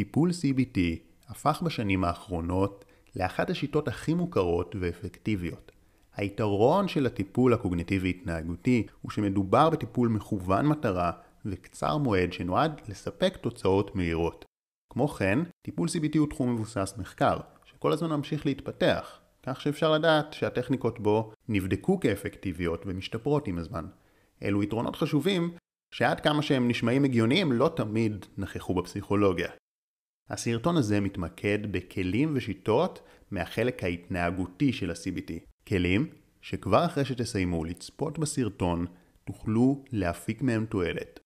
טיפול CBT הפך בשנים האחרונות לאחת השיטות הכי מוכרות ואפקטיביות. היתרון של הטיפול הקוגניטיבי-התנהגותי הוא שמדובר בטיפול מכוון מטרה וקצר מועד שנועד לספק תוצאות מהירות. כמו כן, טיפול CBT הוא תחום מבוסס מחקר, שכל הזמן ממשיך להתפתח, כך שאפשר לדעת שהטכניקות בו נבדקו כאפקטיביות ומשתפרות עם הזמן. אלו יתרונות חשובים שעד כמה שהם נשמעים הגיוניים לא תמיד נכחו בפסיכולוגיה. הסרטון הזה מתמקד בכלים ושיטות מהחלק ההתנהגותי של ה-CBT. כלים שכבר אחרי שתסיימו לצפות בסרטון תוכלו להפיק מהם תועלת.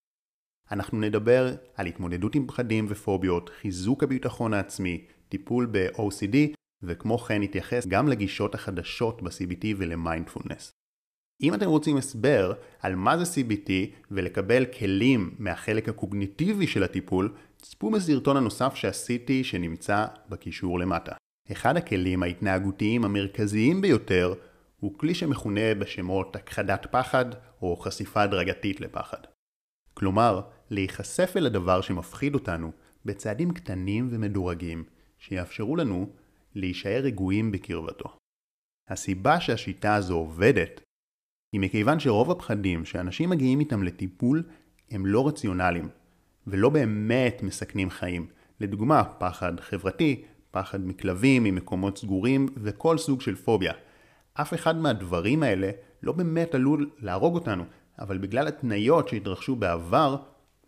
אנחנו נדבר על התמודדות עם פחדים ופוביות, חיזוק הביטחון העצמי, טיפול ב-OCD וכמו כן נתייחס גם לגישות החדשות ב-CBT ולמיינדפולנס. אם אתם רוצים הסבר על מה זה CBT ולקבל כלים מהחלק הקוגניטיבי של הטיפול, צפו בסרטון הנוסף שעשיתי שנמצא בקישור למטה. אחד הכלים ההתנהגותיים המרכזיים ביותר הוא כלי שמכונה בשמות הכחדת פחד או חשיפה הדרגתית לפחד. כלומר, להיחשף אל הדבר שמפחיד אותנו בצעדים קטנים ומדורגים שיאפשרו לנו להישאר רגועים בקרבתו. הסיבה שהשיטה הזו עובדת היא מכיוון שרוב הפחדים שאנשים מגיעים איתם לטיפול הם לא רציונליים ולא באמת מסכנים חיים. לדוגמה, פחד חברתי, פחד מכלבים, ממקומות סגורים וכל סוג של פוביה. אף אחד מהדברים האלה לא באמת עלול להרוג אותנו, אבל בגלל התניות שהתרחשו בעבר,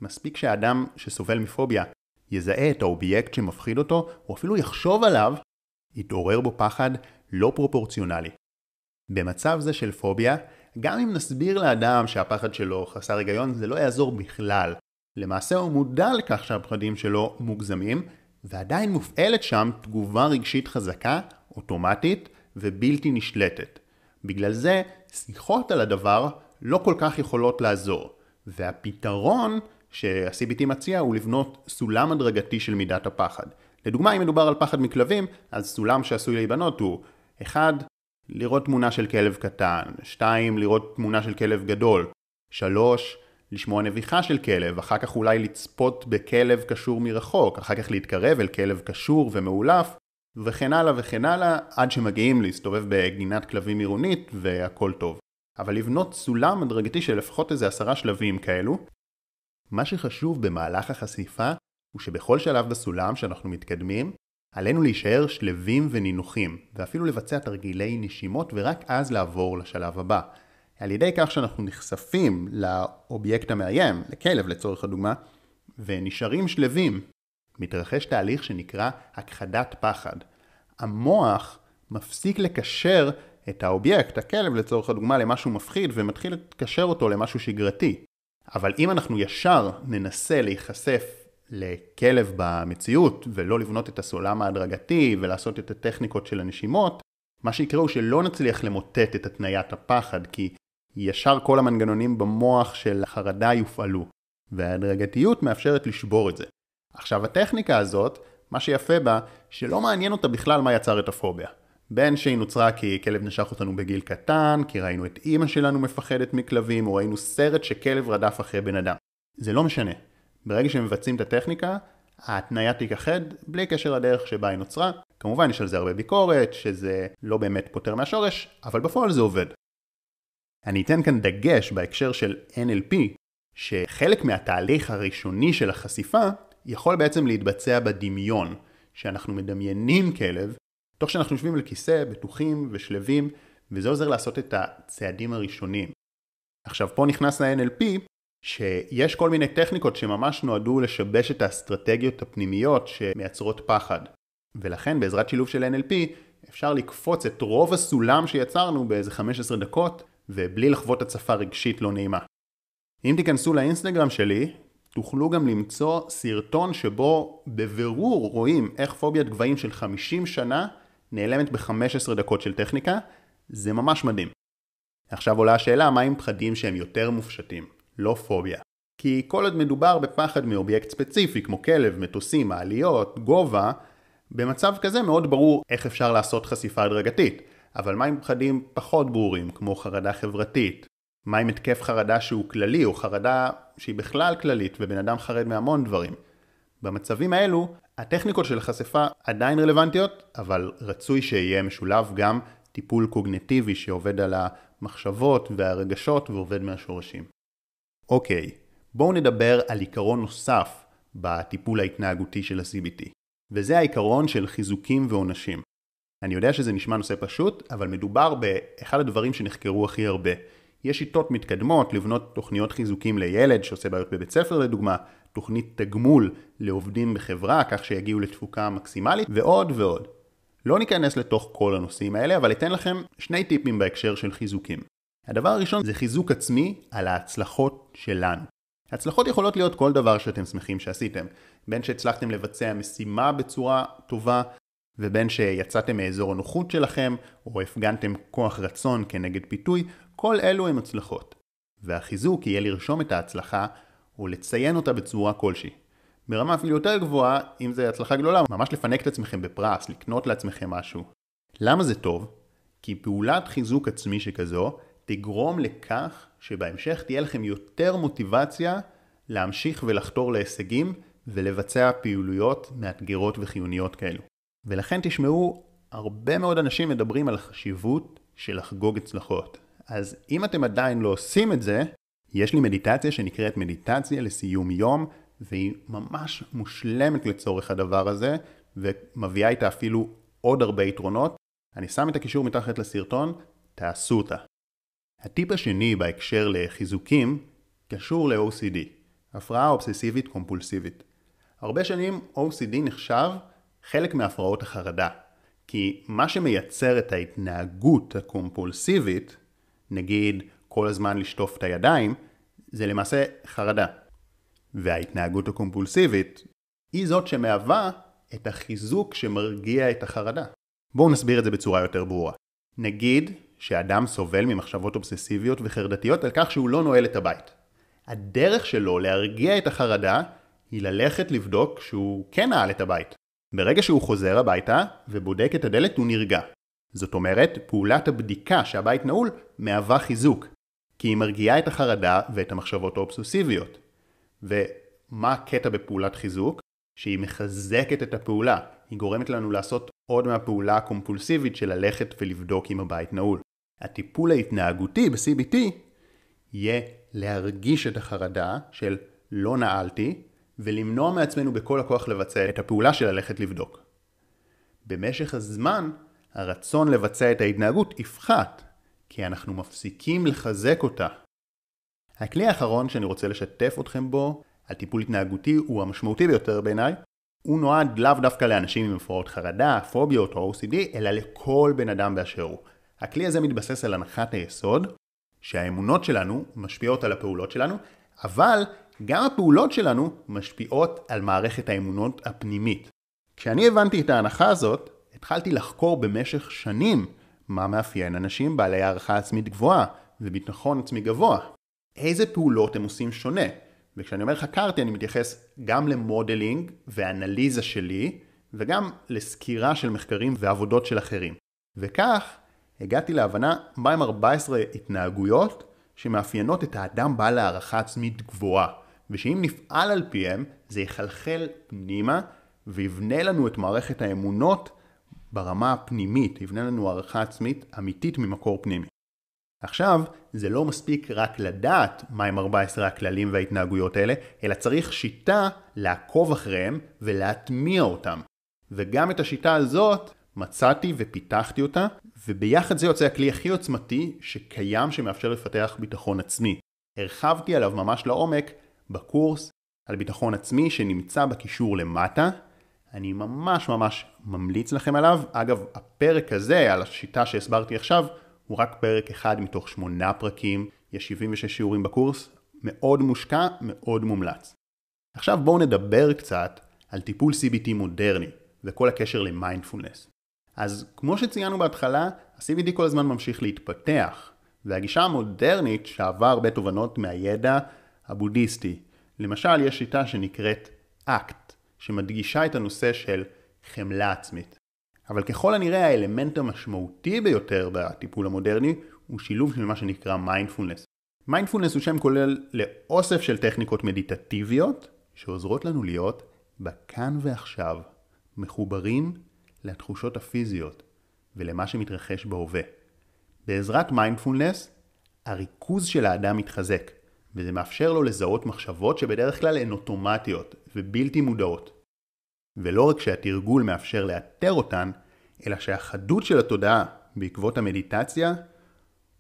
מספיק שהאדם שסובל מפוביה יזהה את האובייקט שמפחיד אותו, או אפילו יחשוב עליו, יתעורר בו פחד לא פרופורציונלי. במצב זה של פוביה, גם אם נסביר לאדם שהפחד שלו חסר היגיון, זה לא יעזור בכלל. למעשה הוא מודע לכך שהפחדים שלו מוגזמים, ועדיין מופעלת שם תגובה רגשית חזקה, אוטומטית ובלתי נשלטת. בגלל זה, שיחות על הדבר לא כל כך יכולות לעזור. והפתרון שה-CBT מציע הוא לבנות סולם הדרגתי של מידת הפחד. לדוגמה, אם מדובר על פחד מכלבים, אז סולם שעשוי להיבנות הוא 1. לראות תמונה של כלב קטן, 2. לראות תמונה של כלב גדול, 3. לשמוע נביחה של כלב, אחר כך אולי לצפות בכלב קשור מרחוק, אחר כך להתקרב אל כלב קשור ומאולף, וכן הלאה וכן הלאה, עד שמגיעים להסתובב בגינת כלבים עירונית והכל טוב. אבל לבנות סולם הדרגתי של לפחות איזה עשרה שלבים כאלו. מה שחשוב במהלך החשיפה הוא שבכל שלב בסולם שאנחנו מתקדמים, עלינו להישאר שלווים ונינוחים, ואפילו לבצע תרגילי נשימות ורק אז לעבור לשלב הבא. על ידי כך שאנחנו נחשפים לאובייקט המאיים, לכלב לצורך הדוגמה, ונשארים שלווים, מתרחש תהליך שנקרא הכחדת פחד. המוח מפסיק לקשר את האובייקט, הכלב לצורך הדוגמה, למשהו מפחיד ומתחיל לקשר אותו למשהו שגרתי. אבל אם אנחנו ישר ננסה להיחשף לכלב במציאות ולא לבנות את הסולם ההדרגתי ולעשות את הטכניקות של הנשימות, מה שיקרה הוא שלא נצליח למוטט את התניית הפחד כי ישר כל המנגנונים במוח של החרדה יופעלו, וההדרגתיות מאפשרת לשבור את זה. עכשיו הטכניקה הזאת, מה שיפה בה, שלא מעניין אותה בכלל מה יצר את הפוביה. בין שהיא נוצרה כי כלב נשך אותנו בגיל קטן, כי ראינו את אימא שלנו מפחדת מכלבים, או ראינו סרט שכלב רדף אחרי בן אדם. זה לא משנה. ברגע שמבצעים את הטכניקה, ההתניה תיכחד בלי קשר לדרך שבה היא נוצרה. כמובן יש על זה הרבה ביקורת, שזה לא באמת פותר מהשורש, אבל בפועל זה עובד. אני אתן כאן דגש בהקשר של NLP, שחלק מהתהליך הראשוני של החשיפה יכול בעצם להתבצע בדמיון, שאנחנו מדמיינים כלב, תוך שאנחנו יושבים על כיסא, בטוחים ושלווים, וזה עוזר לעשות את הצעדים הראשונים. עכשיו פה נכנס ל-NLP, שיש כל מיני טכניקות שממש נועדו לשבש את האסטרטגיות הפנימיות שמייצרות פחד. ולכן בעזרת שילוב של NLP אפשר לקפוץ את רוב הסולם שיצרנו באיזה 15 דקות ובלי לחוות הצפה רגשית לא נעימה. אם תיכנסו לאינסטגרם שלי, תוכלו גם למצוא סרטון שבו בבירור רואים איך פוביית גבהים של 50 שנה נעלמת ב-15 דקות של טכניקה, זה ממש מדהים. עכשיו עולה השאלה מה עם פחדים שהם יותר מופשטים, לא פוביה. כי כל עוד מדובר בפחד מאובייקט ספציפי כמו כלב, מטוסים, מעליות, גובה, במצב כזה מאוד ברור איך אפשר לעשות חשיפה הדרגתית. אבל מה עם פחדים פחות ברורים, כמו חרדה חברתית? מה עם התקף חרדה שהוא כללי, או חרדה שהיא בכלל כללית, ובן אדם חרד מהמון דברים? במצבים האלו, הטכניקות של החשיפה עדיין רלוונטיות, אבל רצוי שיהיה משולב גם טיפול קוגנטיבי שעובד על המחשבות והרגשות ועובד מהשורשים. אוקיי, בואו נדבר על עיקרון נוסף בטיפול ההתנהגותי של ה-CBT, וזה העיקרון של חיזוקים ועונשים. אני יודע שזה נשמע נושא פשוט, אבל מדובר באחד הדברים שנחקרו הכי הרבה. יש שיטות מתקדמות לבנות תוכניות חיזוקים לילד שעושה בעיות בבית ספר לדוגמה, תוכנית תגמול לעובדים בחברה כך שיגיעו לתפוקה מקסימלית ועוד ועוד. לא ניכנס לתוך כל הנושאים האלה, אבל אתן לכם שני טיפים בהקשר של חיזוקים. הדבר הראשון זה חיזוק עצמי על ההצלחות שלנו. הצלחות יכולות להיות כל דבר שאתם שמחים שעשיתם, בין שהצלחתם לבצע משימה בצורה טובה, ובין שיצאתם מאזור הנוחות שלכם, או הפגנתם כוח רצון כנגד פיתוי, כל אלו הם הצלחות. והחיזוק יהיה לרשום את ההצלחה, או לציין אותה בצורה כלשהי. ברמה אפילו יותר גבוהה, אם זה הצלחה גדולה, ממש לפנק את עצמכם בפרס, לקנות לעצמכם משהו. למה זה טוב? כי פעולת חיזוק עצמי שכזו תגרום לכך שבהמשך תהיה לכם יותר מוטיבציה להמשיך ולחתור להישגים ולבצע פעילויות מאתגרות וחיוניות כאלו. ולכן תשמעו, הרבה מאוד אנשים מדברים על החשיבות של לחגוג הצלחות. אז אם אתם עדיין לא עושים את זה, יש לי מדיטציה שנקראת מדיטציה לסיום יום, והיא ממש מושלמת לצורך הדבר הזה, ומביאה איתה אפילו עוד הרבה יתרונות. אני שם את הקישור מתחת לסרטון, תעשו אותה. הטיפ השני בהקשר לחיזוקים קשור ל-OCD, הפרעה אובססיבית קומפולסיבית. הרבה שנים OCD נחשב חלק מהפרעות החרדה, כי מה שמייצר את ההתנהגות הקומפולסיבית, נגיד כל הזמן לשטוף את הידיים, זה למעשה חרדה. וההתנהגות הקומפולסיבית היא זאת שמהווה את החיזוק שמרגיע את החרדה. בואו נסביר את זה בצורה יותר ברורה. נגיד שאדם סובל ממחשבות אובססיביות וחרדתיות על כך שהוא לא נועל את הבית. הדרך שלו להרגיע את החרדה היא ללכת לבדוק שהוא כן נעל את הבית. ברגע שהוא חוזר הביתה ובודק את הדלת הוא נרגע. זאת אומרת, פעולת הבדיקה שהבית נעול מהווה חיזוק, כי היא מרגיעה את החרדה ואת המחשבות האובססיביות. ומה הקטע בפעולת חיזוק? שהיא מחזקת את הפעולה, היא גורמת לנו לעשות עוד מהפעולה הקומפולסיבית של ללכת ולבדוק אם הבית נעול. הטיפול ההתנהגותי ב-CBT יהיה להרגיש את החרדה של לא נעלתי ולמנוע מעצמנו בכל הכוח לבצע את הפעולה של ללכת לבדוק. במשך הזמן הרצון לבצע את ההתנהגות יפחת כי אנחנו מפסיקים לחזק אותה. הכלי האחרון שאני רוצה לשתף אתכם בו על טיפול התנהגותי הוא המשמעותי ביותר בעיניי. הוא נועד לאו דווקא לאנשים עם הפרעות חרדה, פוביות או OCD, אלא לכל בן אדם באשר הוא. הכלי הזה מתבסס על הנחת היסוד שהאמונות שלנו משפיעות על הפעולות שלנו, אבל גם הפעולות שלנו משפיעות על מערכת האמונות הפנימית. כשאני הבנתי את ההנחה הזאת, התחלתי לחקור במשך שנים מה מאפיין אנשים בעלי הערכה עצמית גבוהה וביטחון עצמי גבוה. איזה פעולות הם עושים שונה? וכשאני אומר חקרתי אני מתייחס גם למודלינג ואנליזה שלי וגם לסקירה של מחקרים ועבודות של אחרים. וכך הגעתי להבנה מהם 14 התנהגויות שמאפיינות את האדם בעל הערכה עצמית גבוהה ושאם נפעל על פיהם זה יחלחל פנימה ויבנה לנו את מערכת האמונות ברמה הפנימית, יבנה לנו הערכה עצמית אמיתית ממקור פנימי. עכשיו, זה לא מספיק רק לדעת מהם 14 הכללים וההתנהגויות האלה, אלא צריך שיטה לעקוב אחריהם ולהטמיע אותם. וגם את השיטה הזאת מצאתי ופיתחתי אותה, וביחד זה יוצא הכלי הכי עוצמתי שקיים שמאפשר לפתח ביטחון עצמי. הרחבתי עליו ממש לעומק בקורס על ביטחון עצמי שנמצא בקישור למטה. אני ממש ממש ממליץ לכם עליו. אגב, הפרק הזה על השיטה שהסברתי עכשיו הוא רק פרק אחד מתוך שמונה פרקים, יש 76 שיעורים בקורס, מאוד מושקע, מאוד מומלץ. עכשיו בואו נדבר קצת על טיפול CBT מודרני וכל הקשר למיינדפולנס. אז כמו שציינו בהתחלה, ה-CBT כל הזמן ממשיך להתפתח, והגישה המודרנית שאבה הרבה תובנות מהידע הבודהיסטי. למשל, יש שיטה שנקראת אקט, שמדגישה את הנושא של חמלה עצמית. אבל ככל הנראה האלמנט המשמעותי ביותר בטיפול המודרני הוא שילוב של מה שנקרא מיינדפולנס. מיינדפולנס הוא שם כולל לאוסף של טכניקות מדיטטיביות שעוזרות לנו להיות בכאן ועכשיו, מחוברים לתחושות הפיזיות ולמה שמתרחש בהווה. בעזרת מיינדפולנס, הריכוז של האדם מתחזק, וזה מאפשר לו לזהות מחשבות שבדרך כלל הן אוטומטיות ובלתי מודעות. ולא רק שהתרגול מאפשר לאתר אותן, אלא שהחדות של התודעה בעקבות המדיטציה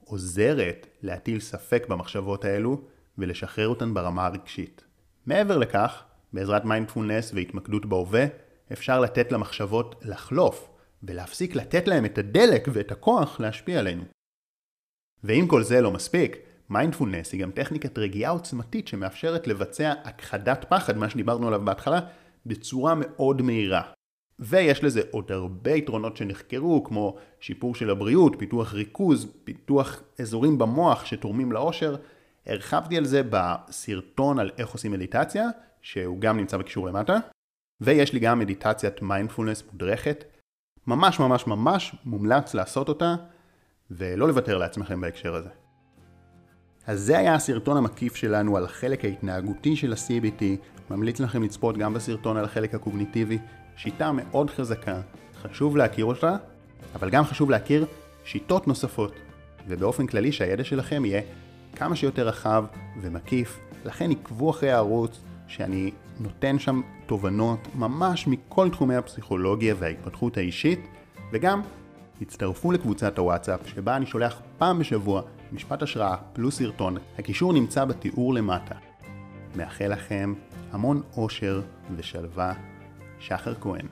עוזרת להטיל ספק במחשבות האלו ולשחרר אותן ברמה הרגשית. מעבר לכך, בעזרת מיינדפולנס והתמקדות בהווה, אפשר לתת למחשבות לחלוף ולהפסיק לתת להם את הדלק ואת הכוח להשפיע עלינו. ואם כל זה לא מספיק, מיינדפולנס היא גם טכניקת רגיעה עוצמתית שמאפשרת לבצע הכחדת פחד, מה שדיברנו עליו בהתחלה, בצורה מאוד מהירה. ויש לזה עוד הרבה יתרונות שנחקרו, כמו שיפור של הבריאות, פיתוח ריכוז, פיתוח אזורים במוח שתורמים לאושר. הרחבתי על זה בסרטון על איך עושים מדיטציה, שהוא גם נמצא בקישור למטה. ויש לי גם מדיטציית מיינדפולנס מודרכת. ממש ממש ממש מומלץ לעשות אותה, ולא לוותר לעצמכם בהקשר הזה. אז זה היה הסרטון המקיף שלנו על החלק ההתנהגותי של ה-CBT, ממליץ לכם לצפות גם בסרטון על החלק הקוגניטיבי, שיטה מאוד חזקה, חשוב להכיר אותה, אבל גם חשוב להכיר שיטות נוספות, ובאופן כללי שהידע שלכם יהיה כמה שיותר רחב ומקיף, לכן עקבו אחרי הערוץ שאני נותן שם תובנות ממש מכל תחומי הפסיכולוגיה וההתפתחות האישית, וגם הצטרפו לקבוצת הוואטסאפ שבה אני שולח פעם בשבוע משפט השראה פלוס סרטון, הקישור נמצא בתיאור למטה. מאחל לכם המון אושר ושלווה, שחר כהן.